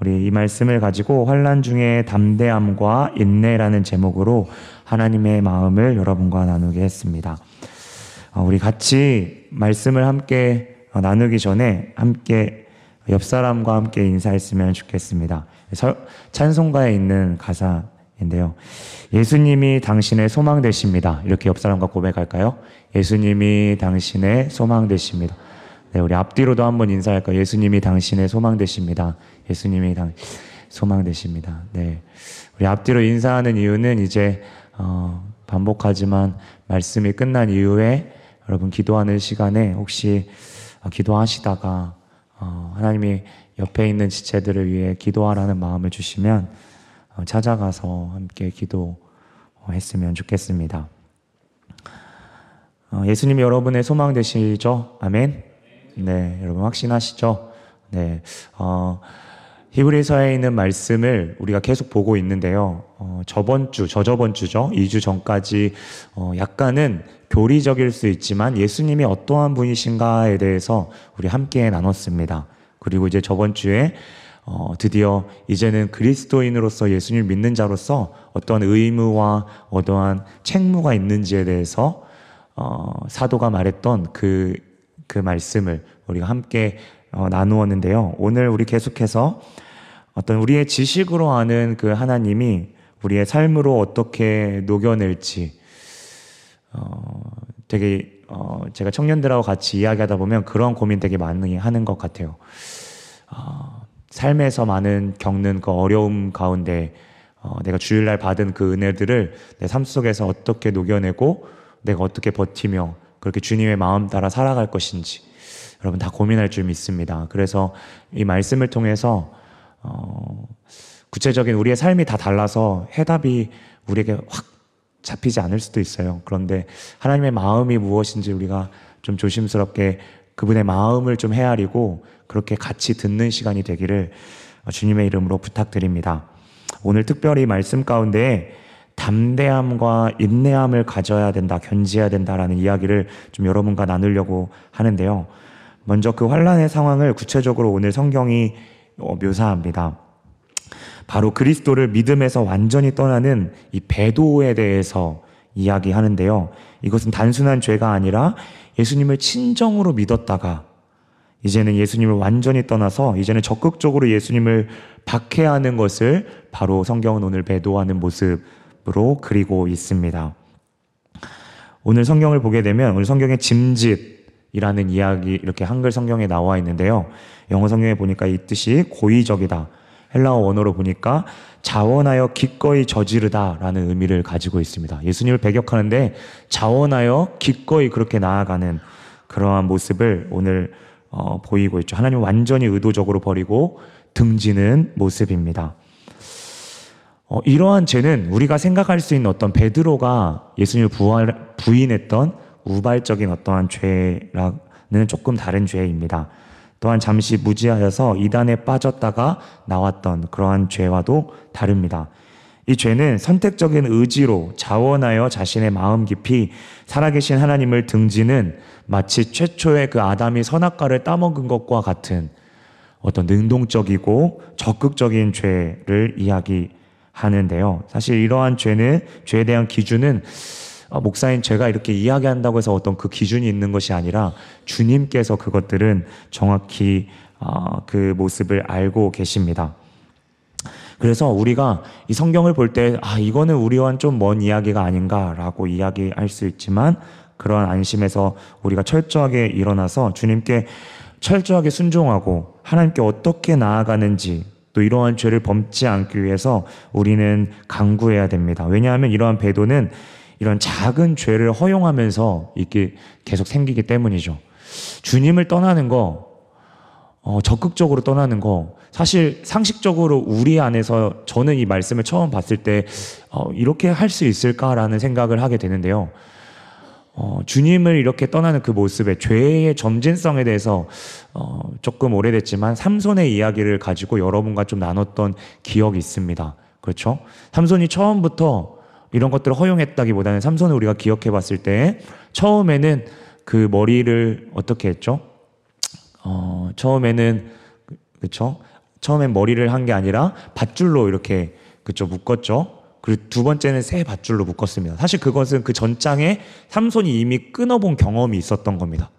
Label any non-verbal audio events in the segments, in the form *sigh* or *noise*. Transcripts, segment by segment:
우리 이 말씀을 가지고 환란 중에 담대함과 인내라는 제목으로 하나님의 마음을 여러분과 나누게 했습니다. 어, 우리 같이 말씀을 함께 어, 나누기 전에 함께 옆 사람과 함께 인사했으면 좋겠습니다. 찬송가에 있는 가사인데요. 예수님이 당신의 소망 되십니다. 이렇게 옆 사람과 고백할까요? 예수님이 당신의 소망 되십니다. 네, 우리 앞뒤로도 한번 인사할까요? 예수님이 당신의 소망 되십니다. 예수님이 당 소망 되십니다. 네. 우리 앞뒤로 인사하는 이유는 이제 어, 반복하지만 말씀이 끝난 이후에 여러분 기도하는 시간에 혹시 어, 기도하시다가 어, 하나님이 옆에 있는 지체들을 위해 기도하라는 마음을 주시면 어, 찾아가서 함께 기도했으면 좋겠습니다. 어, 예수님이 여러분의 소망 되시죠? 아멘. 네, 여러분 확신하시죠? 네. 어, 히브리서에 있는 말씀을 우리가 계속 보고 있는데요. 어, 저번 주, 저저번 주죠. 2주 전까지 어, 약간은 교리적일 수 있지만 예수님이 어떠한 분이신가에 대해서 우리 함께 나눴습니다. 그리고 이제 저번 주에 어, 드디어 이제는 그리스도인으로서 예수님을 믿는 자로서 어떠한 의무와 어떠한 책무가 있는지에 대해서 어, 사도가 말했던 그, 그 말씀을 우리가 함께 어, 나누었는데요. 오늘 우리 계속해서 어떤 우리의 지식으로 아는 그 하나님이 우리의 삶으로 어떻게 녹여낼지, 어, 되게, 어, 제가 청년들하고 같이 이야기하다 보면 그런 고민 되게 많이 하는 것 같아요. 어, 삶에서 많은 겪는 그 어려움 가운데, 어, 내가 주일날 받은 그 은혜들을 내 삶 속에서 어떻게 녹여내고 내가 어떻게 버티며 그렇게 주님의 마음 따라 살아갈 것인지 여러분 다 고민할 줄 믿습니다. 그래서 이 말씀을 통해서 어, 구체적인 우리의 삶이 다 달라서 해답이 우리에게 확 잡히지 않을 수도 있어요. 그런데 하나님의 마음이 무엇인지 우리가 좀 조심스럽게 그분의 마음을 좀 헤아리고 그렇게 같이 듣는 시간이 되기를 주님의 이름으로 부탁드립니다. 오늘 특별히 말씀 가운데 담대함과 인내함을 가져야 된다, 견지해야 된다라는 이야기를 좀 여러분과 나누려고 하는데요. 먼저 그 환란의 상황을 구체적으로 오늘 성경이 어, 묘사합니다. 바로 그리스도를 믿음에서 완전히 떠나는 이 배도에 대해서 이야기하는데요. 이것은 단순한 죄가 아니라 예수님을 친정으로 믿었다가 이제는 예수님을 완전히 떠나서 이제는 적극적으로 예수님을 박해하는 것을 바로 성경은 오늘 배도하는 모습으로 그리고 있습니다. 오늘 성경을 보게 되면 오늘 성경의 짐짓 이라는 이야기 이렇게 한글 성경에 나와 있는데요. 영어 성경에 보니까 이 뜻이 고의적이다. 헬라어 원어로 보니까 자원하여 기꺼이 저지르다라는 의미를 가지고 있습니다. 예수님을 배격하는데 자원하여 기꺼이 그렇게 나아가는 그러한 모습을 오늘 어, 보이고 있죠. 하나님 완전히 의도적으로 버리고 등지는 모습입니다. 어, 이러한 죄는 우리가 생각할 수 있는 어떤 베드로가 예수님을 부활, 부인했던 우발적인 어떠한 죄라는 조금 다른 죄입니다. 또한 잠시 무지하여서 이단에 빠졌다가 나왔던 그러한 죄와도 다릅니다. 이 죄는 선택적인 의지로 자원하여 자신의 마음 깊이 살아계신 하나님을 등지는 마치 최초의 그 아담이 선악과를 따먹은 것과 같은 어떤 능동적이고 적극적인 죄를 이야기하는데요. 사실 이러한 죄는, 죄에 대한 기준은 어, 목사인 제가 이렇게 이야기한다고 해서 어떤 그 기준이 있는 것이 아니라 주님께서 그것들은 정확히 어, 그 모습을 알고 계십니다. 그래서 우리가 이 성경을 볼 때, 아, 이거는 우리와는 좀 먼 이야기가 아닌가라고 이야기할 수 있지만, 그러한 안심에서 우리가 철저하게 일어나서 주님께 철저하게 순종하고 하나님께 어떻게 나아가는지 또 이러한 죄를 범지 않기 위해서 우리는 강구해야 됩니다. 왜냐하면 이러한 배도는 이런 작은 죄를 허용하면서 이게 계속 생기기 때문이죠. 주님을 떠나는 거, 어, 적극적으로 떠나는 거, 사실 상식적으로 우리 안에서 저는 이 말씀을 처음 봤을 때, 어, 이렇게 할 수 있을까라는 생각을 하게 되는데요. 어, 주님을 이렇게 떠나는 그 모습의 죄의 점진성에 대해서 어, 조금 오래됐지만 삼손의 이야기를 가지고 여러분과 좀 나눴던 기억이 있습니다. 그렇죠? 삼손이 처음부터 이런 것들을 허용했다기보다는 삼손을 우리가 기억해 봤을 때 처음에는 그 머리를 어떻게 했죠? 어, 처음에는 그렇죠? 처음엔 머리를 한 게 아니라 밧줄로 이렇게 그쵸 묶었죠. 그리고 두 번째는 새 밧줄로 묶었습니다. 사실 그것은 그 전장에 삼손이 이미 끊어본 경험이 있었던 겁니다.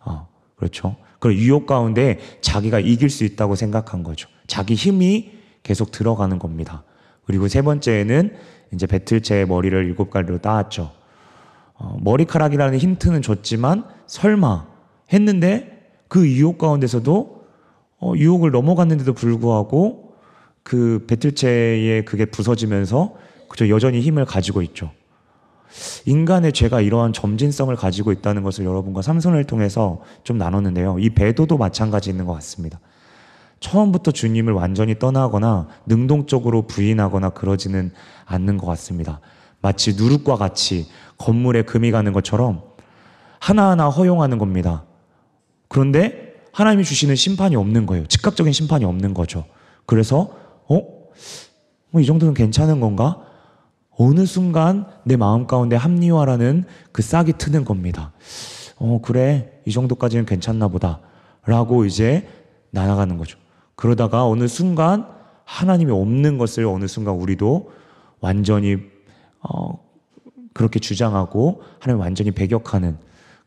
어, 그렇죠. 그 유혹 가운데 자기가 이길 수 있다고 생각한 거죠. 자기 힘이 계속 들어가는 겁니다. 그리고 세 번째는 이제 배틀체의 머리를 일곱 가지로 따았죠. 어, 머리카락이라는 힌트는 줬지만 설마 했는데 그 유혹 가운데서도 어, 유혹을 넘어갔는데도 불구하고 그 배틀체에 그게 부서지면서 그저 여전히 힘을 가지고 있죠. 인간의 죄가 이러한 점진성을 가지고 있다는 것을 여러분과 삼손을 통해서 좀 나눴는데요. 이 배도도 마찬가지 있는 것 같습니다. 처음부터 주님을 완전히 떠나거나 능동적으로 부인하거나 그러지는 않는 것 같습니다. 마치 누룩과 같이 건물에 금이 가는 것처럼 하나하나 허용하는 겁니다. 그런데 하나님이 주시는 심판이 없는 거예요. 즉각적인 심판이 없는 거죠. 그래서 어? 뭐 이 정도는 괜찮은 건가? 어느 순간 내 마음 가운데 합리화라는 그 싹이 트는 겁니다. 어, 그래. 이 정도까지는 괜찮나 보다. 라고 이제 나아가는 거죠. 그러다가 어느 순간 하나님이 없는 것을 어느 순간 우리도 완전히, 어, 그렇게 주장하고 하나님 완전히 배격하는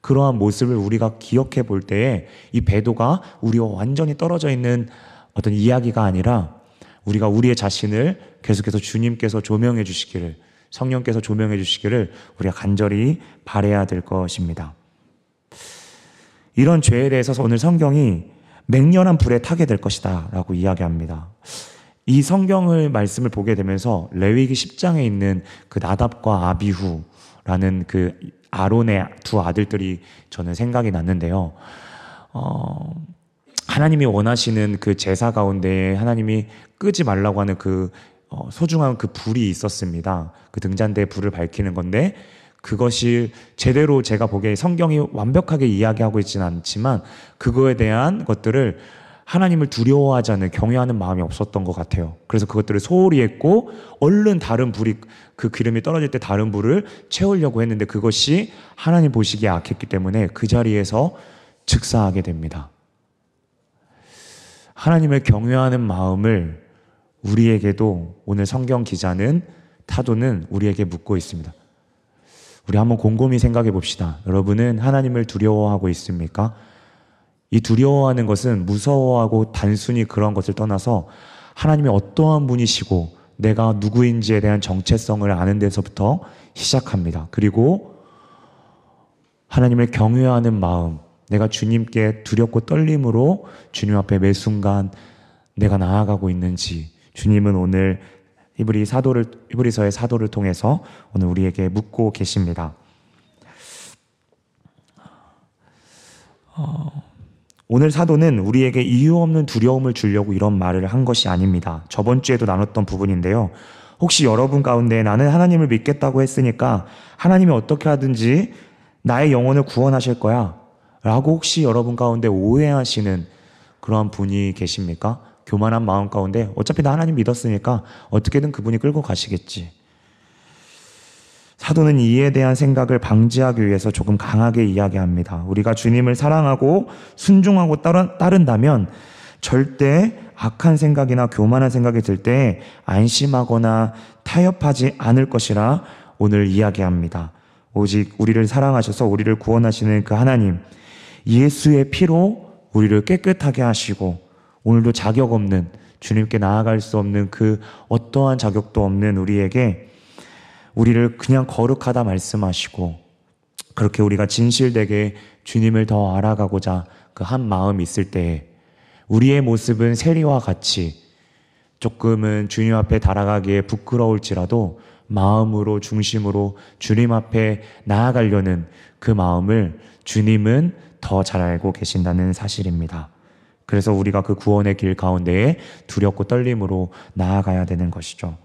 그러한 모습을 우리가 기억해 볼 때에 이 배도가 우리와 완전히 떨어져 있는 어떤 이야기가 아니라 우리가 우리의 자신을 계속해서 주님께서 조명해 주시기를 성령께서 조명해 주시기를 우리가 간절히 바래야 될 것입니다. 이런 죄에 대해서 오늘 성경이 맹렬한 불에 타게 될 것이다 라고 이야기합니다. 이 성경을 말씀을 보게 되면서 레위기 10장에 있는 그 나답과 아비후라는 그 아론의 두 아들들이 저는 생각이 났는데요. 어, 하나님이 원하시는 그 제사 가운데 하나님이 끄지 말라고 하는 그 어, 소중한 그 불이 있었습니다. 그 등잔대에 불을 밝히는 건데 그것이 제대로 제가 보기에 성경이 완벽하게 이야기하고 있지는 않지만 그거에 대한 것들을 하나님을 두려워하지 않는 경외하는 마음이 없었던 것 같아요. 그래서 그것들을 소홀히 했고 얼른 다른 불이 그 기름이 떨어질 때 다른 불을 채우려고 했는데 그것이 하나님 보시기에 악했기 때문에 그 자리에서 즉사하게 됩니다. 하나님을 경외하는 마음을 우리에게도 오늘 성경 기자는 타도는 우리에게 묻고 있습니다. 우리 한번 곰곰이 생각해 봅시다. 여러분은 하나님을 두려워하고 있습니까? 이 두려워하는 것은 무서워하고 단순히 그런 것을 떠나서 하나님이 어떠한 분이시고 내가 누구인지에 대한 정체성을 아는 데서부터 시작합니다. 그리고 하나님을 경외하는 마음, 내가 주님께 두렵고 떨림으로 주님 앞에 매 순간 내가 나아가고 있는지 주님은 오늘 히브리 사도를 히브리서의 사도를 통해서 오늘 우리에게 묻고 계십니다. 어, 오늘 사도는 우리에게 이유 없는 두려움을 주려고 이런 말을 한 것이 아닙니다. 저번 주에도 나눴던 부분인데요. 혹시 여러분 가운데 나는 하나님을 믿겠다고 했으니까 하나님이 어떻게 하든지 나의 영혼을 구원하실 거야. 라고 혹시 여러분 가운데 오해하시는 그러한 분이 계십니까? 교만한 마음 가운데 어차피 나 하나님 믿었으니까 어떻게든 그분이 끌고 가시겠지. 사도는 이에 대한 생각을 방지하기 위해서 조금 강하게 이야기합니다. 우리가 주님을 사랑하고 순종하고 따른다면 절대 악한 생각이나 교만한 생각이 들 때 안심하거나 타협하지 않을 것이라 오늘 이야기합니다. 오직 우리를 사랑하셔서 우리를 구원하시는 그 하나님, 예수의 피로 우리를 깨끗하게 하시고 오늘도 자격 없는 주님께 나아갈 수 없는 그 어떠한 자격도 없는 우리에게 우리를 그냥 거룩하다 말씀하시고 그렇게 우리가 진실되게 주님을 더 알아가고자 그 한 마음 있을 때에 우리의 모습은 세리와 같이 조금은 주님 앞에 달아가기에 부끄러울지라도 마음으로 중심으로 주님 앞에 나아가려는 그 마음을 주님은 더 잘 알고 계신다는 사실입니다. 그래서 우리가 그 구원의 길 가운데에 두렵고 떨림으로 나아가야 되는 것이죠.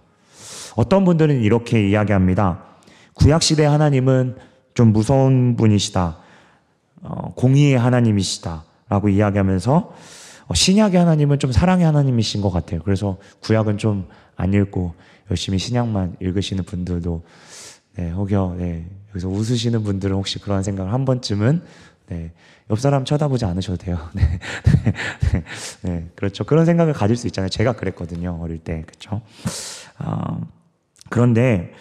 어떤 분들은 이렇게 이야기합니다. 구약시대 하나님은 좀 무서운 분이시다. 어, 공의의 하나님이시다. 라고 이야기하면서 어, 신약의 하나님은 좀 사랑의 하나님이신 것 같아요. 그래서 구약은 좀 안 읽고 열심히 신약만 읽으시는 분들도 네, 혹여 네, 여기서 웃으시는 분들은 혹시 그런 생각을 한 번쯤은 네. 옆 사람 쳐다보지 않으셔도 돼요. *laughs* 네. 네. 네. 그렇죠. 그런 생각을 가질 수 있잖아요. 제가 그랬거든요. 어릴 때. 그렇죠. 어, 그런데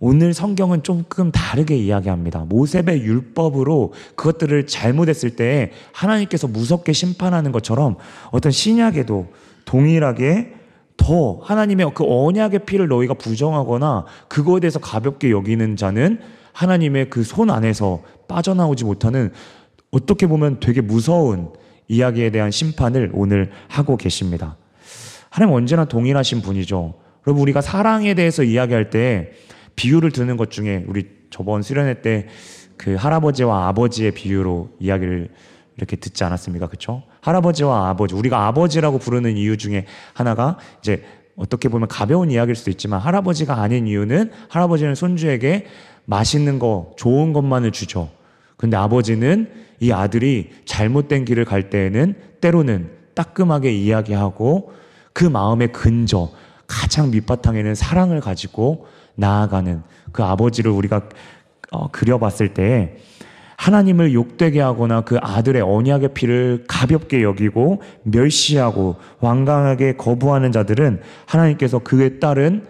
오늘 성경은 조금 다르게 이야기합니다. 모세의 율법으로 그것들을 잘못했을 때 하나님께서 무섭게 심판하는 것처럼 어떤 신약에도 동일하게 더 하나님의 그 언약의 피를 너희가 부정하거나 그거에 대해서 가볍게 여기는 자는 하나님의 그 손 안에서 빠져나오지 못하는 어떻게 보면 되게 무서운 이야기에 대한 심판을 오늘 하고 계십니다. 하나님 언제나 동일하신 분이죠. 여러분 우리가 사랑에 대해서 이야기할 때 비유를 드는 것 중에 우리 저번 수련회 때 그 할아버지와 아버지의 비유로 이야기를 이렇게 듣지 않았습니까? 그렇죠? 할아버지와 아버지 우리가 아버지라고 부르는 이유 중에 하나가 이제 어떻게 보면 가벼운 이야기일 수도 있지만 할아버지가 아닌 이유는 할아버지는 손주에게 맛있는 거, 좋은 것만을 주죠. 근데 아버지는 이 아들이 잘못된 길을 갈 때에는 때로는 따끔하게 이야기하고 그 마음의 근저, 가장 밑바탕에는 사랑을 가지고 나아가는 그 아버지를 우리가 어, 그려봤을 때 하나님을 욕되게 하거나 그 아들의 언약의 피를 가볍게 여기고 멸시하고 완강하게 거부하는 자들은 하나님께서 그에 따른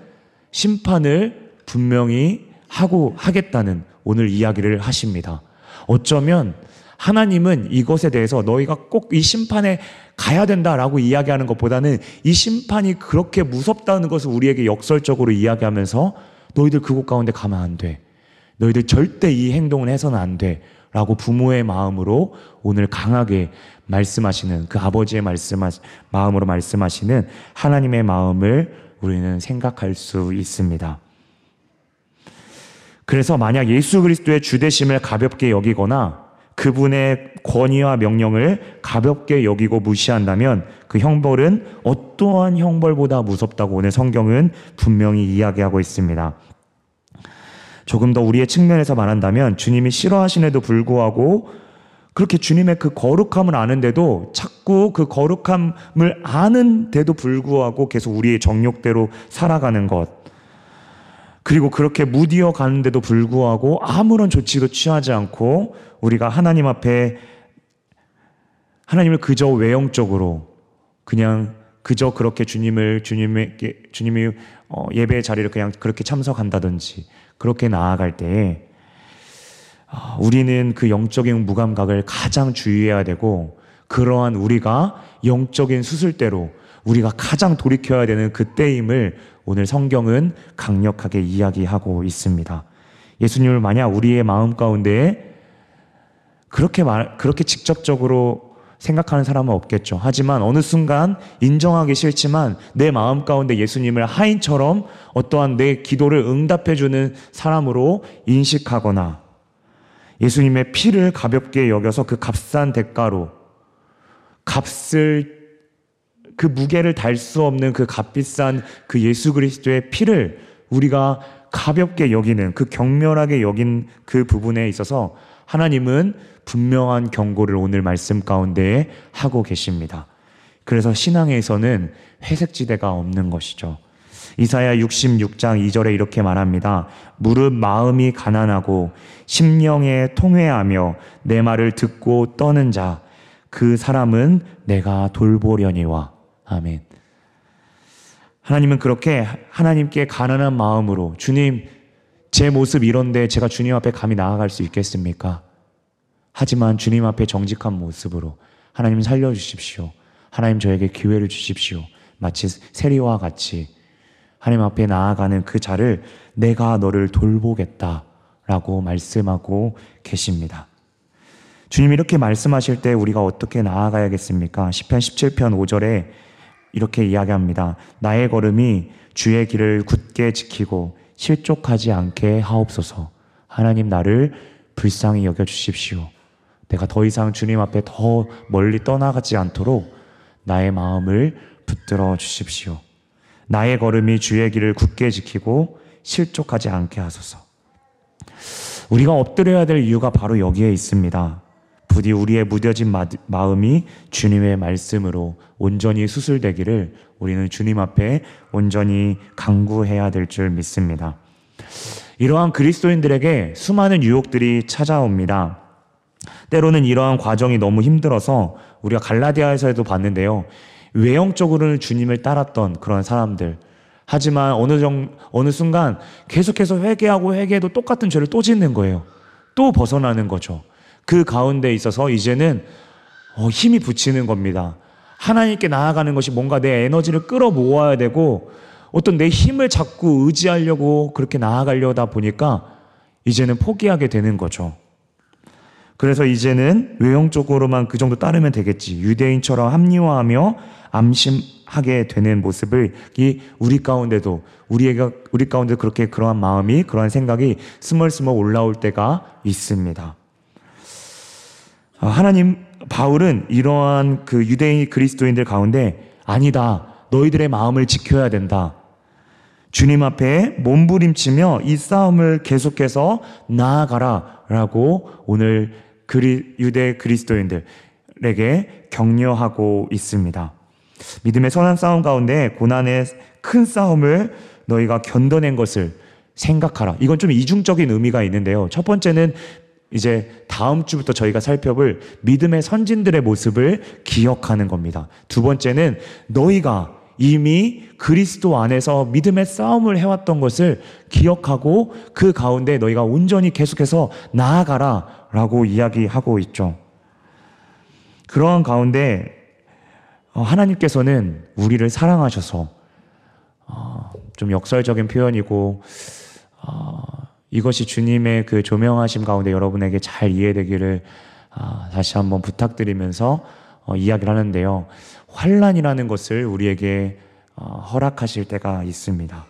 심판을 분명히 하고 하겠다는 오늘 이야기를 하십니다. 어쩌면 하나님은 이것에 대해서 너희가 꼭 이 심판에 가야 된다라고 이야기하는 것보다는 이 심판이 그렇게 무섭다는 것을 우리에게 역설적으로 이야기하면서 너희들 그곳 가운데 가면 안 돼. 너희들 절대 이 행동을 해서는 안 돼. 라고 부모의 마음으로 오늘 강하게 말씀하시는 그 아버지의 말씀 마음으로 말씀하시는 하나님의 마음을 우리는 생각할 수 있습니다. 그래서 만약 예수 그리스도의 주대심을 가볍게 여기거나 그분의 권위와 명령을 가볍게 여기고 무시한다면 그 형벌은 어떠한 형벌보다 무섭다고 오늘 성경은 분명히 이야기하고 있습니다. 조금 더 우리의 측면에서 말한다면 주님이 싫어하시에도 불구하고 그렇게 주님의 그 거룩함을 아는데도 자꾸 그 거룩함을 아는데도 불구하고 계속 우리의 정욕대로 살아가는 것. 그리고 그렇게 무디어 가는데도 불구하고 아무런 조치도 취하지 않고 우리가 하나님 앞에 하나님을 그저 외형적으로 그냥 그저 그렇게 주님을 주님에게 주님이 어, 예배의 자리를 그냥 그렇게 참석한다든지 그렇게 나아갈 때에 어, 우리는 그 영적인 무감각을 가장 주의해야 되고 그러한 우리가 영적인 수술대로 우리가 가장 돌이켜야 되는 그때임을 오늘 성경은 강력하게 이야기하고 있습니다. 예수님을 만약 우리의 마음 가운데 그렇게 말, 그렇게 직접적으로 생각하는 사람은 없겠죠. 하지만 어느 순간 인정하기 싫지만 내 마음 가운데 예수님을 하인처럼 어떠한 내 기도를 응답해주는 사람으로 인식하거나 예수님의 피를 가볍게 여겨서 그 값싼 대가로 값을 그 무게를 달 수 없는 그 값비싼 그 예수 그리스도의 피를 우리가 가볍게 여기는 그 경멸하게 여긴 그 부분에 있어서 하나님은 분명한 경고를 오늘 말씀 가운데 하고 계십니다. 그래서 신앙에서는 회색지대가 없는 것이죠. 이사야 66장 2절에 이렇게 말합니다. 무릇 마음이 가난하고 심령에 통회하며 내 말을 듣고 떠는 자, 그 사람은 내가 돌보려니와. 아멘. 하나님은 그렇게 하나님께 가난한 마음으로 주님, 제 모습 이런데 제가 주님 앞에 감히 나아갈 수 있겠습니까? 하지만 주님 앞에 정직한 모습으로 하나님 살려주십시오. 하나님 저에게 기회를 주십시오. 마치 세리와 같이 하나님 앞에 나아가는 그 자를 내가 너를 돌보겠다 라고 말씀하고 계십니다. 주님 이렇게 말씀하실 때 우리가 어떻게 나아가야겠습니까? 10편 17편 5절에 이렇게 이야기합니다. 나의 걸음이 주의 길을 굳게 지키고 실족하지 않게 하옵소서. 하나님 나를 불쌍히 여겨 주십시오. 내가 더 이상 주님 앞에 더 멀리 떠나가지 않도록 나의 마음을 붙들어 주십시오. 나의 걸음이 주의 길을 굳게 지키고 실족하지 않게 하소서. 우리가 엎드려야 될 이유가 바로 여기에 있습니다. 부디 우리의 무뎌진 마음이 주님의 말씀으로 온전히 수술되기를 우리는 주님 앞에 온전히 강구해야 될 줄 믿습니다. 이러한 그리스도인들에게 수많은 유혹들이 찾아옵니다. 때로는 이러한 과정이 너무 힘들어서 우리가 갈라디아에서도 봤는데요. 외형적으로는 주님을 따랐던 그런 사람들. 하지만 어느 정, 어느 순간 계속해서 회개하고 회개해도 똑같은 죄를 또 짓는 거예요. 또 벗어나는 거죠. 그 가운데 있어서 이제는 어, 힘이 붙이는 겁니다. 하나님께 나아가는 것이 뭔가 내 에너지를 끌어 모아야 되고 어떤 내 힘을 자꾸 의지하려고 그렇게 나아가려다 보니까 이제는 포기하게 되는 거죠. 그래서 이제는 외형적으로만 그 정도 따르면 되겠지. 유대인처럼 합리화하며 암심하게 되는 모습을 이 우리 가운데도 우리가 우리 가운데 그렇게 그러한 마음이 그러한 생각이 스멀스멀 올라올 때가 있습니다. 아, 하나님 바울은 이러한 그 유대인 그리스도인들 가운데 아니다. 너희들의 마음을 지켜야 된다. 주님 앞에 몸부림치며 이 싸움을 계속해서 나아가라 라고 오늘 그리, 유대 그리스도인들에게 격려하고 있습니다. 믿음의 선한 싸움 가운데 고난의 큰 싸움을 너희가 견뎌낸 것을 생각하라. 이건 좀 이중적인 의미가 있는데요. 첫 번째는 이제 다음 주부터 저희가 살펴볼 믿음의 선진들의 모습을 기억하는 겁니다. 두 번째는 너희가 이미 그리스도 안에서 믿음의 싸움을 해왔던 것을 기억하고 그 가운데 너희가 온전히 계속해서 나아가라 라고 이야기하고 있죠. 그러한 가운데 어, 하나님께서는 우리를 사랑하셔서 어, 좀 역설적인 표현이고 어, 이것이 주님의 그 조명하심 가운데 여러분에게 잘 이해되기를 다시 한번 부탁드리면서 이야기를 하는데요. 환란이라는 것을 우리에게 허락하실 때가 있습니다.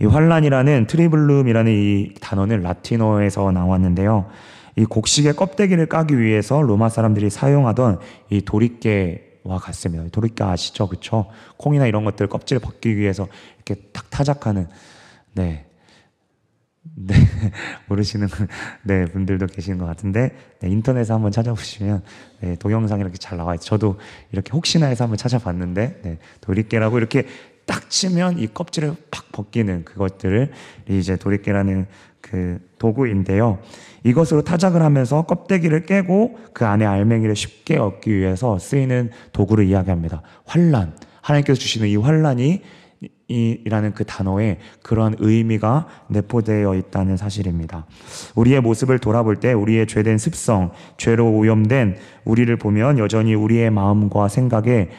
이 환란이라는 트리블룸이라는 이 단어는 라틴어에서 나왔는데요. 이 곡식의 껍데기를 까기 위해서 로마 사람들이 사용하던 이 도리깨와 같습니다. 도리깨 아시죠? 그쵸? 콩이나 이런 것들 껍질을 벗기 위해서 이렇게 탁 타작하는, 네. 네, *laughs* 모르시는 네, 분들도 계시는 것 같은데 네, 인터넷에 한번 찾아보시면 네, 동영상 이렇게 잘 나와 있어요. 저도 이렇게 혹시나 해서 한번 찾아봤는데 네, 도리깨라고 이렇게 딱 치면 이 껍질을 팍 벗기는 그것들을 이제 도리깨라는 그 도구인데요. 이것으로 타작을 하면서 껍데기를 깨고 그 안에 알맹이를 쉽게 얻기 위해서 쓰이는 도구를 이야기합니다. 환란. 하나님께서 주시는 이 환란이 이라는 그 단어에 그러한 의미가 내포되어 있다는 사실입니다. 우리의 모습을 돌아볼 때 우리의 죄된 습성, 죄로 오염된 우리를 보면 여전히 우리의 마음과 생각에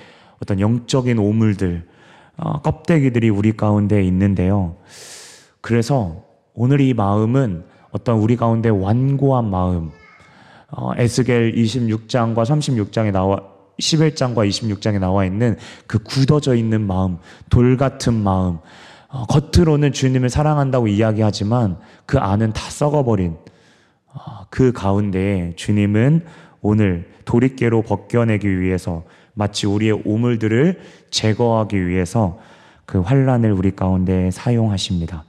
어떤 영적인 오물들, 어, 껍데기들이 우리 가운데 있는데요. 그래서 오늘 이 마음은 어떤 우리 가운데 완고한 마음, 어, 에스겔 26장과 36장에 나와 11장과 26장에 나와 있는 그 굳어져 있는 마음, 돌 같은 마음, 어, 겉으로는 주님을 사랑한다고 이야기하지만 그 안은 다 썩어버린 어, 그 가운데 주님은 오늘 도리깨로 벗겨내기 위해서 마치 우리의 오물들을 제거하기 위해서 그 환란을 우리 가운데 사용하십니다.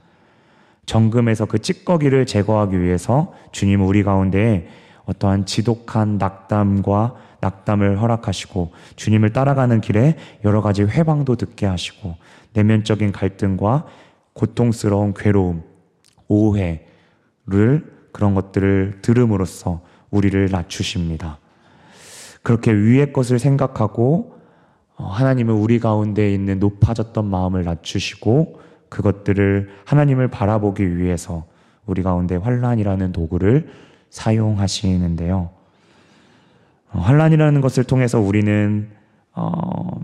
정금에서 그 찌꺼기를 제거하기 위해서 주님은 우리 가운데 어떠한 지독한 낙담과 낙담을 허락하시고 주님을 따라가는 길에 여러 가지 회방도 듣게 하시고 내면적인 갈등과 고통스러운 괴로움, 오해를 그런 것들을 들음으로써 우리를 낮추십니다. 그렇게 위의 것을 생각하고 어, 하나님은 우리 가운데 있는 높아졌던 마음을 낮추시고 그것들을 하나님을 바라보기 위해서 우리 가운데 환란이라는 도구를 사용하시는데요. 어, 환란이라는 것을 통해서 우리는 어,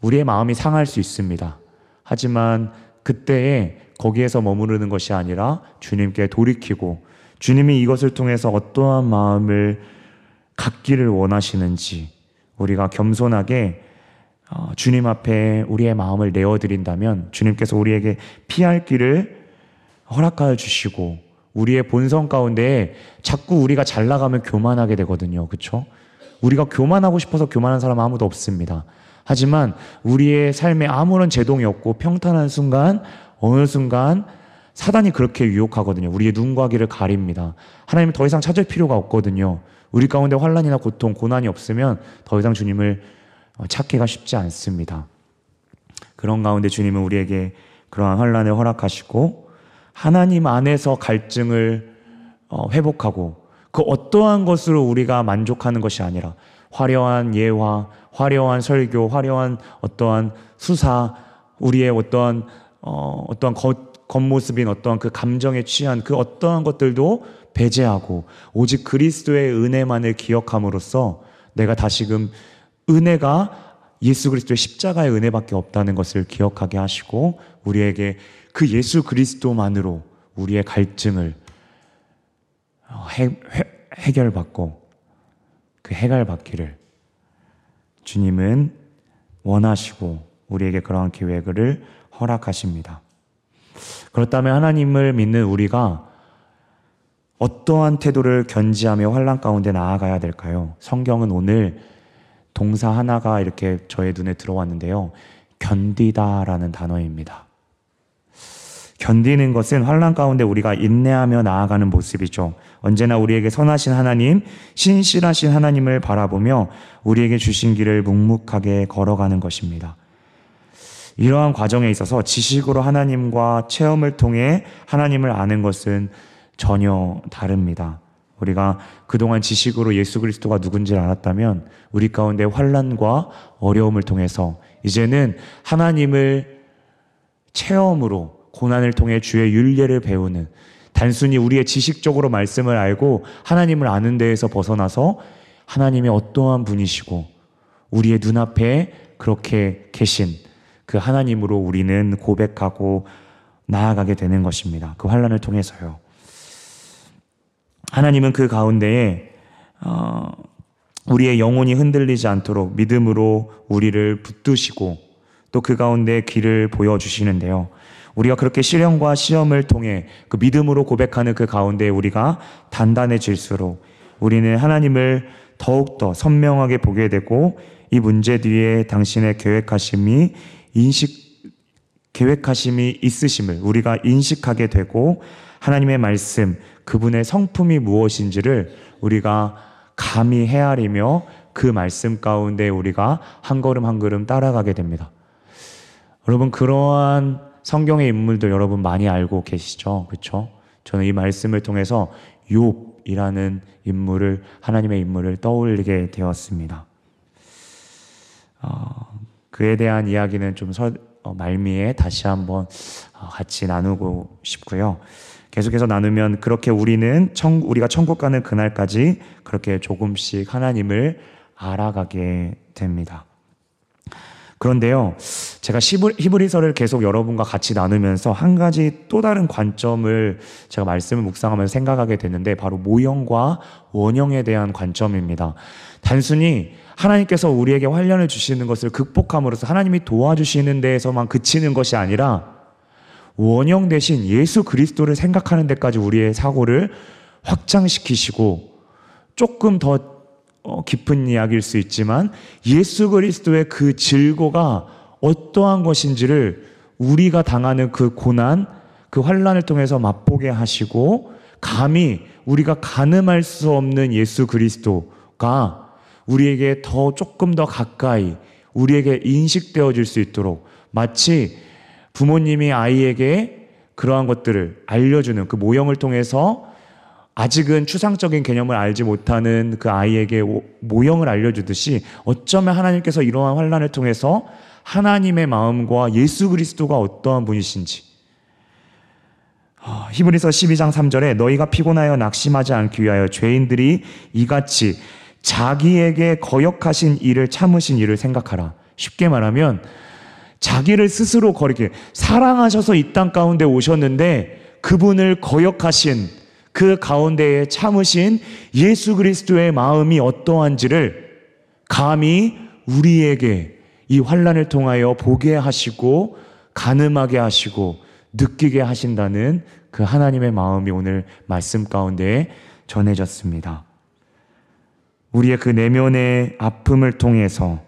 우리의 마음이 상할 수 있습니다. 하지만 그때에 거기에서 머무르는 것이 아니라 주님께 돌이키고 주님이 이것을 통해서 어떠한 마음을 갖기를 원하시는지 우리가 겸손하게 어, 주님 앞에 우리의 마음을 내어드린다면 주님께서 우리에게 피할 길을 허락하여 주시고 우리의 본성 가운데 자꾸 우리가 잘 나가면 교만하게 되거든요. 그렇죠? 우리가 교만하고 싶어서 교만한 사람 아무도 없습니다. 하지만 우리의 삶에 아무런 제동이 없고 평탄한 순간 어느 순간 사단이 그렇게 유혹하거든요. 우리의 눈과 귀를 가립니다. 하나님 더 이상 찾을 필요가 없거든요. 우리 가운데 환란이나 고통, 고난이 없으면 더 이상 주님을 어, 찾기가 쉽지 않습니다. 그런 가운데 주님은 우리에게 그러한 환란을 허락하시고 하나님 안에서 갈증을 어, 회복하고 그 어떠한 것으로 우리가 만족하는 것이 아니라 화려한 예화, 화려한 설교, 화려한 어떠한 수사, 우리의 어떠한 어, 어떠한 겉, 겉모습인 어떠한 그 감정에 취한 그 어떠한 것들도 배제하고 오직 그리스도의 은혜만을 기억함으로써 내가 다시금 은혜가 예수 그리스도의 십자가의 은혜밖에 없다는 것을 기억하게 하시고 우리에게 그 예수 그리스도만으로 우리의 갈증을 어, 해, 해, 해 결받고 그 해결받기를 주님은 원하시고 우리에게 그러한 계획을 허락하십니다. 그렇다면 하나님을 믿는 우리가 어떠한 태도를 견지하며 환란 가운데 나아가야 될까요? 성경은 오늘 동사 하나가 이렇게 저의 눈에 들어왔는데요. 견디다라는 단어입니다. 견디는 것은 환란 가운데 우리가 인내하며 나아가는 모습이죠. 언제나 우리에게 선하신 하나님, 신실하신 하나님을 바라보며 우리에게 주신 길을 묵묵하게 걸어가는 것입니다. 이러한 과정에 있어서 지식으로 하나님과 체험을 통해 하나님을 아는 것은 전혀 다릅니다. 우리가 그동안 지식으로 예수 그리스도가 누군지를 알았다면 우리 가운데 환란과 어려움을 통해서 이제는 하나님을 체험으로 고난을 통해 주의 윤례를 배우는 단순히 우리의 지식적으로 말씀을 알고 하나님을 아는 데에서 벗어나서 하나님의 어떠한 분이시고 우리의 눈앞에 그렇게 계신 그 하나님으로 우리는 고백하고 나아가게 되는 것입니다. 그 환란을 통해서요. 하나님은 그 가운데에 어, 우리의 영혼이 흔들리지 않도록 믿음으로 우리를 붙드시고 또 그 가운데 길을 보여주시는데요. 우리가 그렇게 시련과 시험을 통해 그 믿음으로 고백하는 그 가운데 우리가 단단해질수록 우리는 하나님을 더욱더 선명하게 보게 되고 이 문제 뒤에 당신의 계획하심이 인식, 계획하심이 있으심을 우리가 인식하게 되고 하나님의 말씀, 그분의 성품이 무엇인지를 우리가 감히 헤아리며 그 말씀 가운데 우리가 한 걸음 한 걸음 따라가게 됩니다. 여러분, 그러한 성경의 인물들 여러분 많이 알고 계시죠? 그렇죠? 저는 이 말씀을 통해서 욥이라는 인물을 하나님의 인물을 떠올리게 되었습니다. 어, 그에 대한 이야기는 좀 서, 어, 말미에 다시 한번 어, 같이 나누고 싶고요. 계속해서 나누면 그렇게 우리는 청, 우리가 천국 가는 그날까지 그렇게 조금씩 하나님을 알아가게 됩니다. 그런데요, 제가 히브리서를 계속 여러분과 같이 나누면서 한 가지 또 다른 관점을 제가 말씀을 묵상하면서 생각하게 됐는데 바로 모형과 원형에 대한 관점입니다. 단순히 하나님께서 우리에게 환련을 주시는 것을 극복함으로써 하나님이 도와주시는 데에서만 그치는 것이 아니라 원형 대신 예수 그리스도를 생각하는 데까지 우리의 사고를 확장시키시고 조금 더 어, 깊은 이야기일 수 있지만 예수 그리스도의 그 질고가 어떠한 것인지를 우리가 당하는 그 고난, 그 환란을 통해서 맛보게 하시고 감히 우리가 가늠할 수 없는 예수 그리스도가 우리에게 더 조금 더 가까이 우리에게 인식되어질 수 있도록 마치 부모님이 아이에게 그러한 것들을 알려주는 그 모형을 통해서 아직은 추상적인 개념을 알지 못하는 그 아이에게 모형을 알려주듯이 어쩌면 하나님께서 이러한 환란을 통해서 하나님의 마음과 예수 그리스도가 어떠한 분이신지 아, 히브리서 12장 3절에 너희가 피곤하여 낙심하지 않기 위하여 죄인들이 이같이 자기에게 거역하신 일을 참으신 일을 생각하라. 쉽게 말하면 자기를 스스로 거리게 사랑하셔서 이 땅 가운데 오셨는데 그분을 거역하신 그 가운데에 참으신 예수 그리스도의 마음이 어떠한지를 감히 우리에게 이 환란을 통하여 보게 하시고 가늠하게 하시고 느끼게 하신다는 그 하나님의 마음이 오늘 말씀 가운데 전해졌습니다. 우리의 그 내면의 아픔을 통해서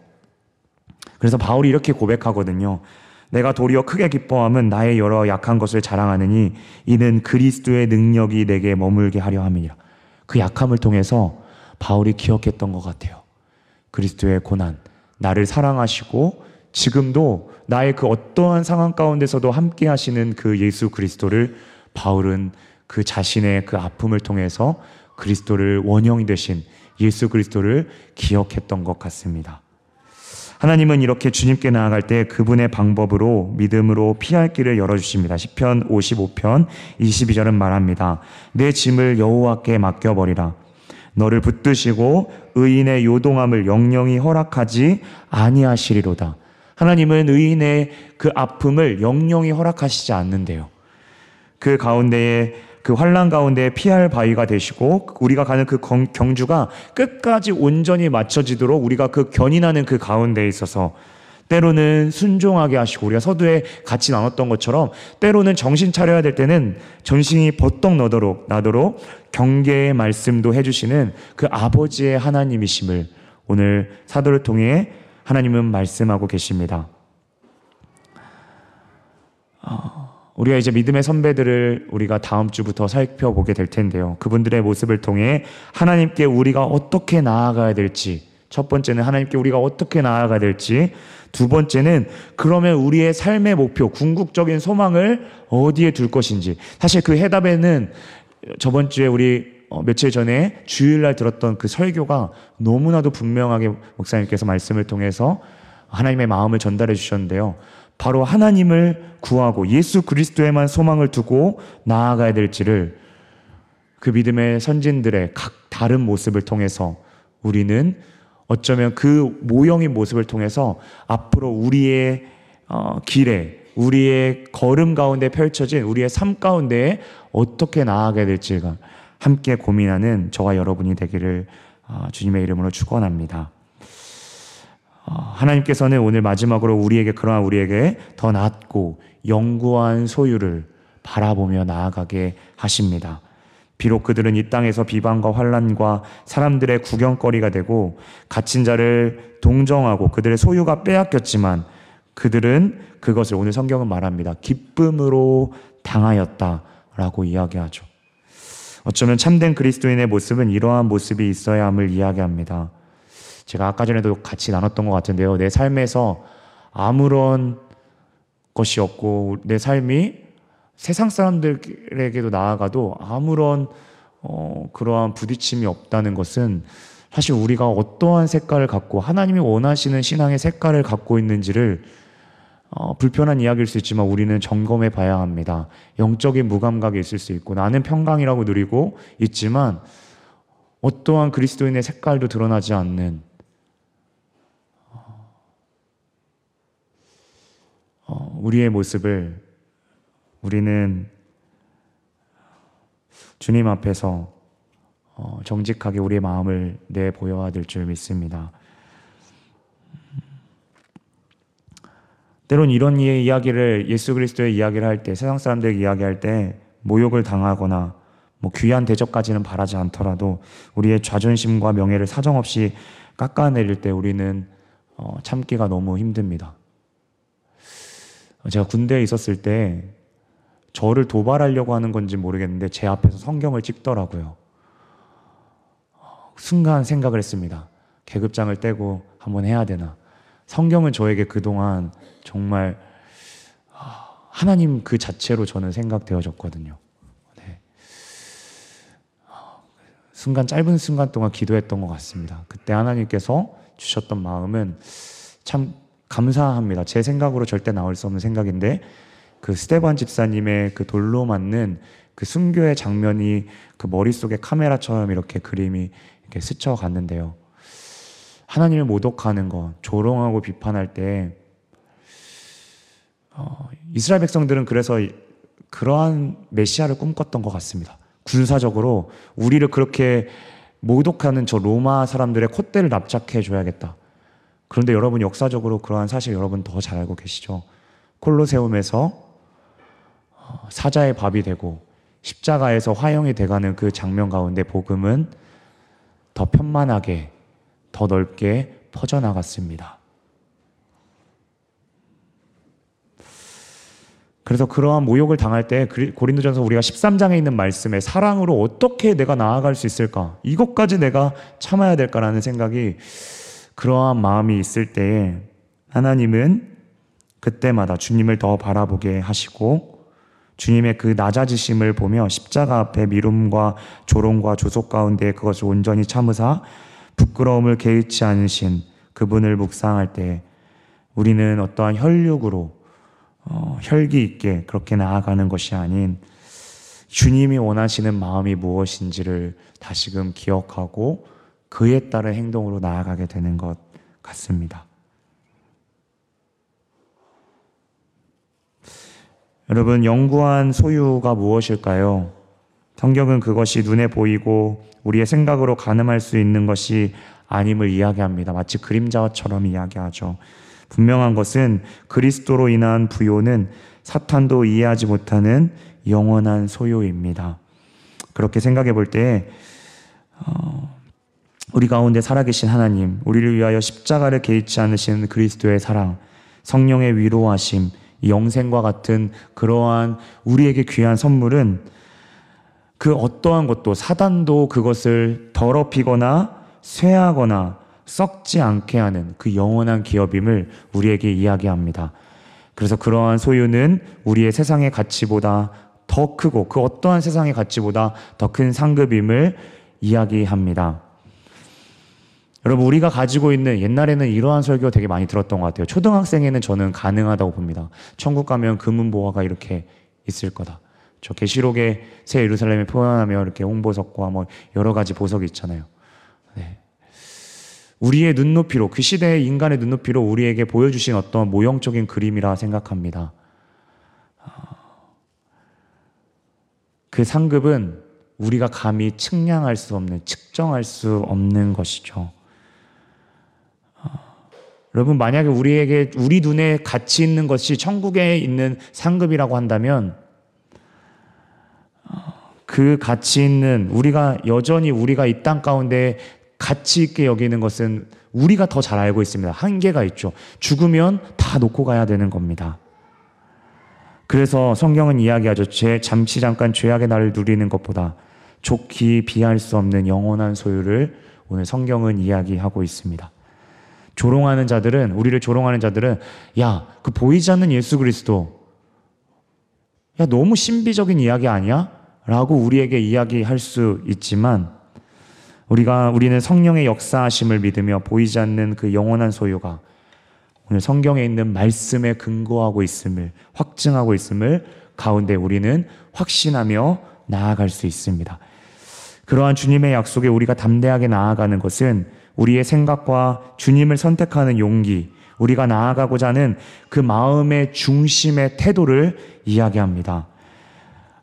그래서 바울이 이렇게 고백하거든요. 내가 도리어 크게 기뻐함은 나의 여러 약한 것을 자랑하느니 이는 그리스도의 능력이 내게 머물게 하려 함이니라. 그 약함을 통해서 바울이 기억했던 것 같아요. 그리스도의 고난, 나를 사랑하시고 지금도 나의 그 어떠한 상황 가운데서도 함께 하시는 그 예수 그리스도를 바울은 그 자신의 그 아픔을 통해서 그리스도를 원형이 되신 예수 그리스도를 기억했던 것 같습니다. 하나님은 이렇게 주님께 나아갈 때 그분의 방법으로 믿음으로 피할 길을 열어주십니다. 10편 55편 22절은 말합니다. 내 짐을 여호와께 맡겨버리라. 너를 붙드시고 의인의 요동함을 영영히 허락하지 아니하시리로다. 하나님은 의인의 그 아픔을 영영히 허락하시지 않는데요. 그 가운데에 그 환란 가운데 피할 바위가 되시고 우리가 가는 그 경주가 끝까지 온전히 맞춰지도록 우리가 그 견인하는 그 가운데에 있어서 때로는 순종하게 하시고 우리가 서두에 같이 나눴던 것처럼 때로는 정신 차려야 될 때는 정신이 버떡 나도록 나도록 경계의 말씀도 해주시는 그 아버지의 하나님이심을 오늘 사도를 통해 하나님은 말씀하고 계십니다. 어... 우리가 이제 믿음의 선배들을 우리가 다음 주부터 살펴보게 될 텐데요. 그분들의 모습을 통해 하나님께 우리가 어떻게 나아가야 될지, 첫 번째는 하나님께 우리가 어떻게 나아가야 될지, 두 번째는 그러면 우리의 삶의 목표, 궁극적인 소망을 어디에 둘 것인지. 사실 그 해답에는 저번 주에 우리 어, 며칠 전에 주일날 들었던 그 설교가 너무나도 분명하게 목사님께서 말씀을 통해서 하나님의 마음을 전달해 주셨는데요. 바로 하나님을 구하고 예수 그리스도에만 소망을 두고 나아가야 될지를 그 믿음의 선진들의 각 다른 모습을 통해서 우리는 어쩌면 그 모형인 모습을 통해서 앞으로 우리의 어, 길에 우리의 걸음 가운데 펼쳐진 우리의 삶 가운데 어떻게 나아가야 될지가 함께 고민하는 저와 여러분이 되기를 어, 주님의 이름으로 축원합니다. 어, 하나님께서는 오늘 마지막으로 우리에게 그러한 우리에게 더 낫고 영구한 소유를 바라보며 나아가게 하십니다. 비록 그들은 이 땅에서 비방과 환란과 사람들의 구경거리가 되고 갇힌 자를 동정하고 그들의 소유가 빼앗겼지만 그들은 그것을 오늘 성경은 말합니다. 기쁨으로 당하였다라고 이야기하죠. 어쩌면 참된 그리스도인의 모습은 이러한 모습이 있어야 함을 이야기합니다. 제가 아까 전에도 같이 나눴던 것 같은데요. 내 삶에서 아무런 것이 없고 내 삶이 세상 사람들에게도 나아가도 아무런 어, 그러한 부딪힘이 없다는 것은 사실 우리가 어떠한 색깔을 갖고 하나님이 원하시는 신앙의 색깔을 갖고 있는지를 어, 불편한 이야기일 수 있지만 우리는 점검해 봐야 합니다. 영적인 무감각이 있을 수 있고 나는 평강이라고 누리고 있지만 어떠한 그리스도인의 색깔도 드러나지 않는 우리의 모습을 우리는 주님 앞에서 어, 정직하게 우리의 마음을 내 보여야 될 줄 믿습니다. 때론 이런 이야기를 예수 그리스도의 이야기를 할 때, 세상 사람들 이야기할 때 모욕을 당하거나 뭐 귀한 대접까지는 바라지 않더라도 우리의 자존심과 명예를 사정없이 깎아내릴 때 우리는 어, 참기가 너무 힘듭니다. 제가 군대에 있었을 때 저를 도발하려고 하는 건지 모르겠는데 제 앞에서 성경을 찍더라고요. 순간 생각을 했습니다. 계급장을 떼고 한번 해야 되나. 성경은 저에게 그동안 정말 하나님 그 자체로 저는 생각되어졌거든요. 네. 순간 짧은 순간 동안 기도했던 것 같습니다. 그때 하나님께서 주셨던 마음은 참 감사합니다. 제 생각으로 절대 나올 수 없는 생각인데 그 스테반 집사님의 그 돌로 맞는 그 순교의 장면이 그 머릿속에 카메라처럼 이렇게 그림이 이렇게 스쳐 갔는데요. 하나님을 모독하는 것, 조롱하고 비판할 때 어, 이스라엘 백성들은 그래서 그러한 메시아를 꿈꿨던 것 같습니다. 군사적으로 우리를 그렇게 모독하는 저 로마 사람들의 콧대를 납작해 줘야겠다. 그런데 여러분 역사적으로 그러한 사실 여러분 더 잘 알고 계시죠? 콜로세움에서 어, 사자의 밥이 되고 십자가에서 화형이 돼가는 그 장면 가운데 복음은 더 편만하게 더 넓게 퍼져나갔습니다. 그래서 그러한 모욕을 당할 때 고린도전서 우리가 13장에 있는 말씀에 사랑으로 어떻게 내가 나아갈 수 있을까? 이것까지 내가 참아야 될까라는 생각이 그러한 마음이 있을 때에 하나님은 그때마다 주님을 더 바라보게 하시고 주님의 그 낮아지심을 보며 십자가 앞에 미움과 조롱과 조속 가운데 그것을 온전히 참으사 부끄러움을 개의치 않으신 그분을 묵상할 때 우리는 어떠한 혈육으로 어, 혈기 있게 그렇게 나아가는 것이 아닌 주님이 원하시는 마음이 무엇인지를 다시금 기억하고 그에 따른 행동으로 나아가게 되는 것 같습니다. 여러분, 영구한 소유가 무엇일까요? 성경은 그것이 눈에 보이고 우리의 생각으로 가늠할 수 있는 것이 아님을 이야기합니다. 마치 그림자처럼 이야기하죠. 분명한 것은 그리스도로 인한 부요는 사탄도 이해하지 못하는 영원한 소유입니다. 그렇게 생각해 볼 때, 어, 우리 가운데 살아계신 하나님, 우리를 위하여 십자가를 개의치 않으신 그리스도의 사랑, 성령의 위로하심, 영생과 같은 그러한 우리에게 귀한 선물은 그 어떠한 것도 사단도 그것을 더럽히거나 쇠하거나 썩지 않게 하는 그 영원한 기업임을 우리에게 이야기합니다. 그래서 그러한 소유는 우리의 세상의 가치보다 더 크고 그 어떠한 세상의 가치보다 더 큰 상급임을 이야기합니다. 여러분, 우리가 가지고 있는 옛날에는 이러한 설교 되게 많이 들었던 것 같아요. 초등학생에는 저는 가능하다고 봅니다. 천국 가면 금은 보화가 이렇게 있을 거다. 저 계시록의 새 예루살렘에 표현하며 이렇게 홍보석과 뭐 여러 가지 보석이 있잖아요. 네. 우리의 눈높이로 그 시대의 인간의 눈높이로 우리에게 보여주신 어떤 모형적인 그림이라 생각합니다. 그 상급은 우리가 감히 측량할 수 없는, 측정할 수 없는 것이죠. 여러분, 만약에 우리에게, 우리 눈에 가치 있는 것이 천국에 있는 상급이라고 한다면, 그 가치 있는, 우리가 여전히 우리가 이 땅 가운데 가치 있게 여기는 것은 우리가 더 잘 알고 있습니다. 한계가 있죠. 죽으면 다 놓고 가야 되는 겁니다. 그래서 성경은 이야기하죠. 제 잠시 잠깐 죄악의 날을 누리는 것보다 좋기 비할 수 없는 영원한 소유를 오늘 성경은 이야기하고 있습니다. 조롱하는 자들은 우리를 조롱하는 자들은 야, 그 보이지 않는 예수 그리스도 야, 너무 신비적인 이야기 아니야? 라고 우리에게 이야기할 수 있지만 우리가 우리는 성령의 역사하심을 믿으며 보이지 않는 그 영원한 소유가 오늘 성경에 있는 말씀에 근거하고 있음을 확증하고 있음을 가운데 우리는 확신하며 나아갈 수 있습니다. 그러한 주님의 약속에 우리가 담대하게 나아가는 것은 우리의 생각과 주님을 선택하는 용기, 우리가 나아가고자 하는 그 마음의 중심의 태도를 이야기합니다.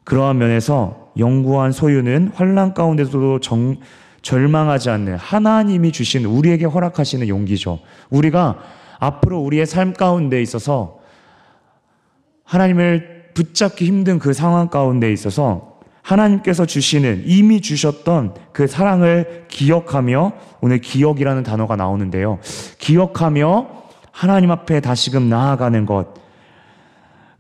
그러한 면에서 영구한 소유는 환란 가운데서도 정, 절망하지 않는 하나님이 주신 우리에게 허락하시는 용기죠. 우리가 앞으로 우리의 삶 가운데 있어서 하나님을 붙잡기 힘든 그 상황 가운데 있어서 하나님께서 주시는 이미 주셨던 그 사랑을 기억하며 오늘 기억이라는 단어가 나오는데요. 기억하며 하나님 앞에 다시금 나아가는 것.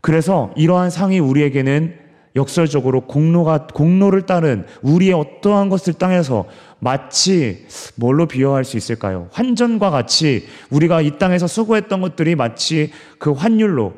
그래서 이러한 상이 우리에게는 역설적으로 공로가 공로를 따른 우리의 어떠한 것을 땅에서 마치 뭘로 비유할 수 있을까요? 환전과 같이 우리가 이 땅에서 수고했던 것들이 마치 그 환율로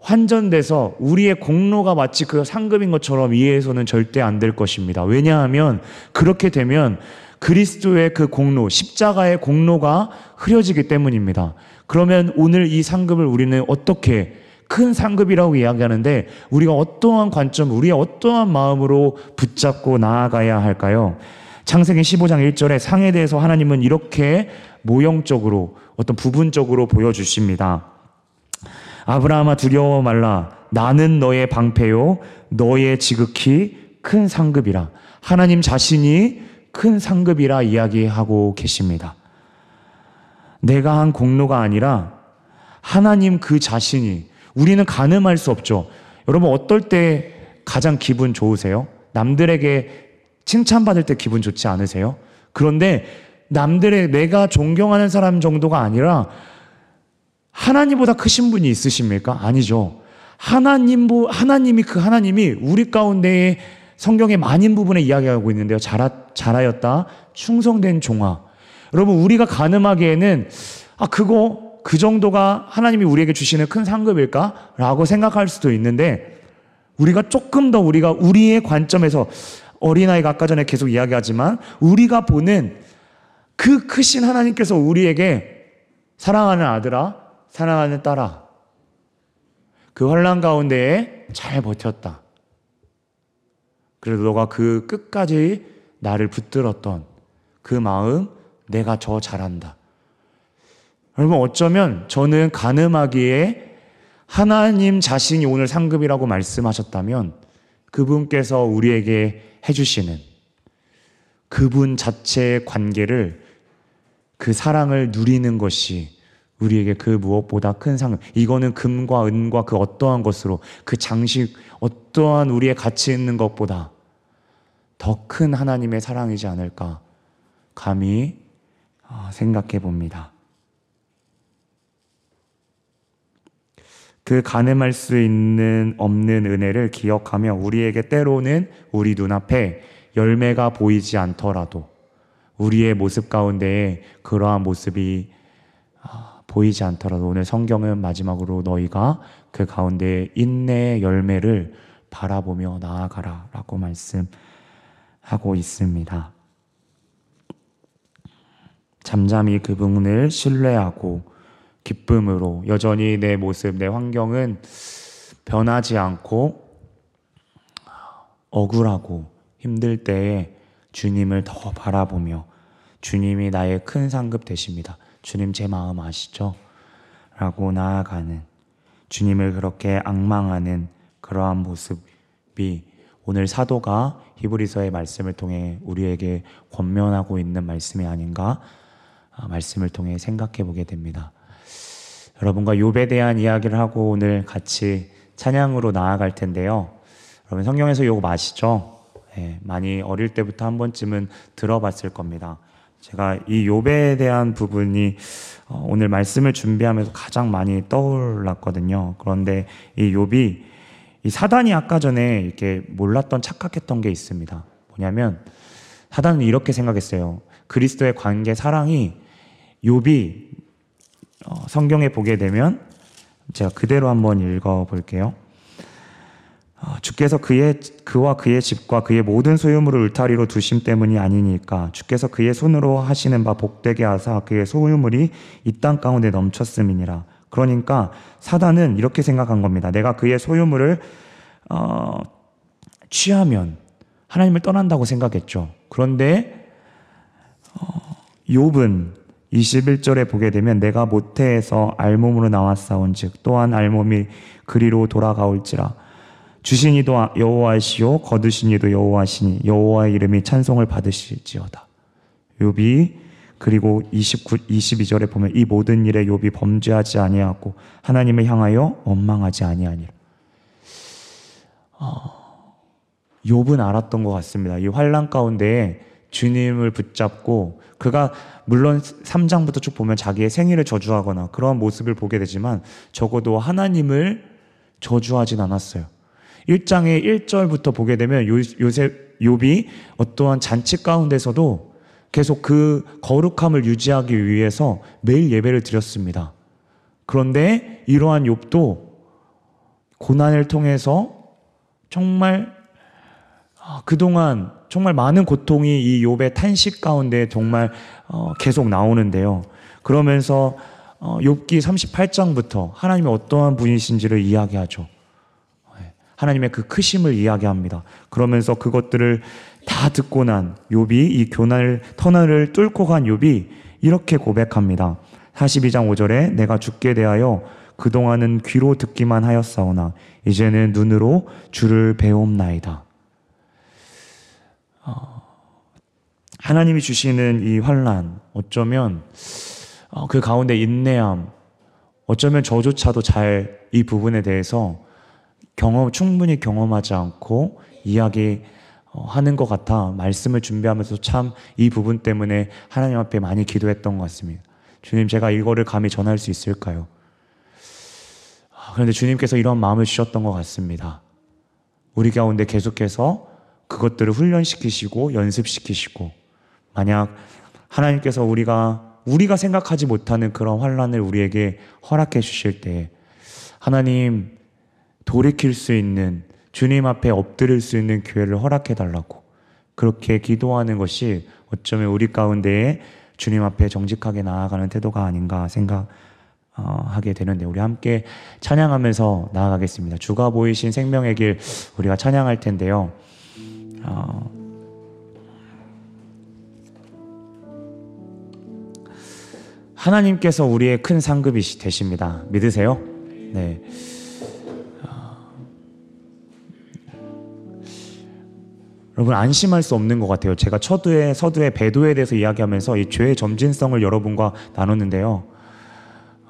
환전돼서 우리의 공로가 마치 그 상급인 것처럼 이해해서는 절대 안 될 것입니다. 왜냐하면 그렇게 되면 그리스도의 그 공로, 십자가의 공로가 흐려지기 때문입니다. 그러면 오늘 이 상급을 우리는 어떻게 큰 상급이라고 이야기하는데 우리가 어떠한 관점, 우리의 어떠한 마음으로 붙잡고 나아가야 할까요? 창세기 15장 1절에 상에 대해서 하나님은 이렇게 모형적으로 어떤 부분적으로 보여주십니다. 아브라함아 두려워 말라. 나는 너의 방패요. 너의 지극히 큰 상급이라. 하나님 자신이 큰 상급이라 이야기하고 계십니다. 내가 한 공로가 아니라 하나님 그 자신이 우리는 가늠할 수 없죠. 여러분 어떨 때 가장 기분 좋으세요? 남들에게 칭찬받을 때 기분 좋지 않으세요? 그런데 남들의 내가 존경하는 사람 정도가 아니라 하나님보다 크신 분이 있으십니까? 아니죠. 하나님, 하나님이 그 하나님이 우리 가운데에 성경의 많은 부분에 이야기하고 있는데요. 자라, 자라였다. 충성된 종아. 여러분, 우리가 가늠하기에는, 아, 그거, 그 정도가 하나님이 우리에게 주시는 큰 상급일까? 라고 생각할 수도 있는데, 우리가 조금 더 우리가 우리의 관점에서 어린아이가 아까 전에 계속 이야기하지만 우리가 보는 그 크신 하나님께서 우리에게 사랑하는 아들아, 사랑하는 딸아, 그 환란 가운데에 잘 버텼다. 그래도 너가 그 끝까지 나를 붙들었던 그 마음, 내가 저 잘한다. 여러분, 어쩌면 저는 가늠하기에 하나님 자신이 오늘 상급이라고 말씀하셨다면 그분께서 우리에게 해주시는 그분 자체의 관계를 그 사랑을 누리는 것이 우리에게 그 무엇보다 큰 상급. 이거는 금과 은과 그 어떠한 것으로 그 장식, 어떠한 우리의 가치 있는 것보다 더 큰 하나님의 사랑이지 않을까 감히 아, 생각해 봅니다. 그 가늠할 수 있는 없는 은혜를 기억하며 우리에게 때로는 우리 눈앞에 열매가 보이지 않더라도 우리의 모습 가운데에 그러한 모습이 아, 보이지 않더라도 오늘 성경은 마지막으로 너희가 그 가운데 인내의 열매를 바라보며 나아가라 라고 말씀하고 있습니다. 잠잠히 그분을 신뢰하고 기쁨으로 여전히 내 모습, 내 환경은 변하지 않고 억울하고 힘들 때에 주님을 더 바라보며 주님이 나의 큰 상급 되십니다. 주님 제 마음 아시죠? 라고 나아가는 주님을 그렇게 악망하는 그러한 모습이 오늘 사도가 히브리서의 말씀을 통해 우리에게 권면하고 있는 말씀이 아닌가 아, 말씀을 통해 생각해 보게 됩니다. 여러분과 욥에 대한 이야기를 하고 오늘 같이 찬양으로 나아갈 텐데요. 여러분 성경에서 욥 아시죠? 네, 많이 어릴 때부터 한 번쯤은 들어봤을 겁니다. 제가 이 욥에 대한 부분이 어, 오늘 말씀을 준비하면서 가장 많이 떠올랐거든요. 그런데 이 욥이 이 사단이 아까 전에 이렇게 몰랐던 착각했던 게 있습니다. 뭐냐면 사단은 이렇게 생각했어요. 그리스도의 관계 사랑이 욥이 어, 성경에 보게 되면 제가 그대로 한번 읽어 볼게요. 어, 주께서 그의 그와 그의 집과 그의 모든 소유물을 울타리로 두심 때문이 아니니까 주께서 그의 손으로 하시는 바 복되게 하사 그의 소유물이 이 땅 가운데 넘쳤음이니라. 그러니까 사단은 이렇게 생각한 겁니다. 내가 그의 소유물을 어, 취하면 하나님을 떠난다고 생각했죠. 그런데 어, 욥은 21절에 보게 되면 내가 모태에서 알몸으로 나왔사온즉 또한 알몸이 그리로 돌아가올지라 주신 이도 여호와시요 거두신 이도 여호와시니 여호와의 이름이 찬송을 받으실지어다. 욥이 그리고 29, 22절에 보면 이 모든 일에 욥이 범죄하지 아니하고 하나님을 향하여 원망하지 아니하니라. 어, 욥은 알았던 것 같습니다. 이 환란 가운데 주님을 붙잡고 그가 물론 3장부터 쭉 보면 자기의 생일을 저주하거나 그러한 모습을 보게 되지만 적어도 하나님을 저주하진 않았어요. 1장의 1절부터 보게 되면 요셉 욥이 어떠한 잔치 가운데서도 계속 그 거룩함을 유지하기 위해서 매일 예배를 드렸습니다. 그런데 이러한 욥도 고난을 통해서 정말 아, 그동안 정말 많은 고통이 이 욥의 탄식 가운데 정말 어, 계속 나오는데요. 그러면서 어, 욥기 38장부터 하나님이 어떠한 분이신지를 이야기하죠. 네, 하나님의 그 크심을 이야기합니다. 그러면서 그것들을 다 듣고 난 욥이 이 교난을 터널을 뚫고 간 욥이 이렇게 고백합니다. 42장 5절에 내가 죽게 대하여 그동안은 귀로 듣기만 하였사오나 이제는 눈으로 주를 배움나이다. 어, 하나님이 주시는 이 환란 어쩌면 어, 그 가운데 인내함 어쩌면 저조차도 잘 이 부분에 대해서 경험 충분히 경험하지 않고 이야기 어, 하는 것 같아 말씀을 준비하면서 참 이 부분 때문에 하나님 앞에 많이 기도했던 것 같습니다. 주님 제가 이거를 감히 전할 수 있을까요? 아, 그런데 주님께서 이런 마음을 주셨던 것 같습니다. 우리 가운데 계속해서 그것들을 훈련시키시고 연습시키시고 만약 하나님께서 우리가 우리가 생각하지 못하는 그런 환란을 우리에게 허락해 주실 때 하나님 돌이킬 수 있는 주님 앞에 엎드릴 수 있는 기회를 허락해 달라고 그렇게 기도하는 것이 어쩌면 우리 가운데에 주님 앞에 정직하게 나아가는 태도가 아닌가 생각하게 되는데 우리 함께 찬양하면서 나아가겠습니다. 주가 보이신 생명의 길 우리가 찬양할 텐데요. 어, 하나님께서 우리의 큰 상급이 되십니다. 믿으세요? 네. 여러분 안심할 수 없는 것 같아요. 제가 처두에 서두에 배도에 대해서 이야기하면서 이 죄의 점진성을 여러분과 나눴는데요.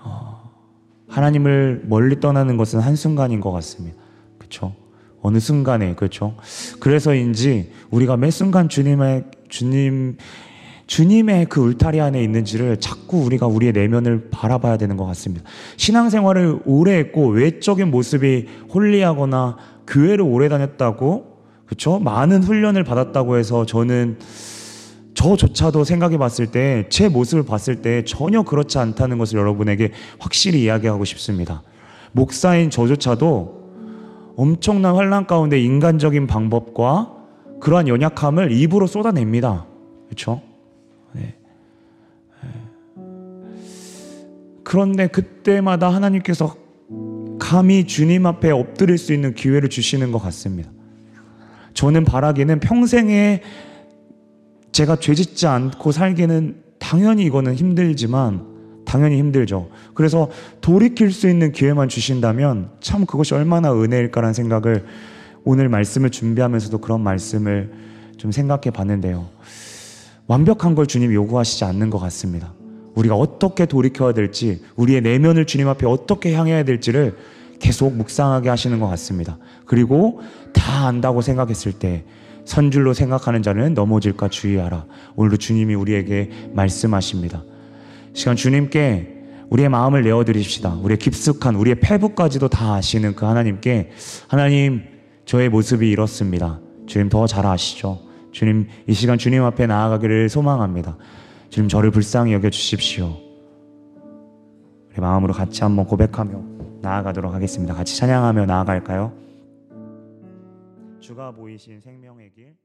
어, 하나님을 멀리 떠나는 것은 한 순간인 것 같습니다. 그렇죠? 어느 순간에 그렇죠. 그래서인지 우리가 매 순간 주님의 주님 주님의 그 울타리 안에 있는지를 자꾸 우리가 우리의 내면을 바라봐야 되는 것 같습니다. 신앙생활을 오래 했고 외적인 모습이 홀리하거나 교회를 오래 다녔다고 그렇죠? 많은 훈련을 받았다고 해서 저는 저조차도 생각해 봤을 때 제 모습을 봤을 때 전혀 그렇지 않다는 것을 여러분에게 확실히 이야기하고 싶습니다. 목사인 저조차도 엄청난 환란 가운데 인간적인 방법과 그러한 연약함을 입으로 쏟아냅니다. 그렇죠? 네. 그런데 그때마다 하나님께서 감히 주님 앞에 엎드릴 수 있는 기회를 주시는 것 같습니다. 저는 바라기는 평생에 제가 죄 짓지 않고 살기는 당연히 이거는 힘들지만 당연히 힘들죠. 그래서 돌이킬 수 있는 기회만 주신다면 참 그것이 얼마나 은혜일까라는 생각을 오늘 말씀을 준비하면서도 그런 말씀을 좀 생각해 봤는데요. 완벽한 걸 주님이 요구하시지 않는 것 같습니다. 우리가 어떻게 돌이켜야 될지, 우리의 내면을 주님 앞에 어떻게 향해야 될지를 계속 묵상하게 하시는 것 같습니다. 그리고 다 안다고 생각했을 때 선줄로 생각하는 자는 넘어질까 주의하라. 오늘도 주님이 우리에게 말씀하십니다. 시간 주님께 우리의 마음을 내어드립시다. 우리의 깊숙한 우리의 패부까지도 다 아시는 그 하나님께 하나님 저의 모습이 이렇습니다. 주님 더 잘 아시죠. 주님 이 시간 주님 앞에 나아가기를 소망합니다. 주님 저를 불쌍히 여겨 주십시오. 우리 마음으로 같이 한번 고백하며 나아가도록 하겠습니다. 같이 찬양하며 나아갈까요? 주가 보이신 생명의 길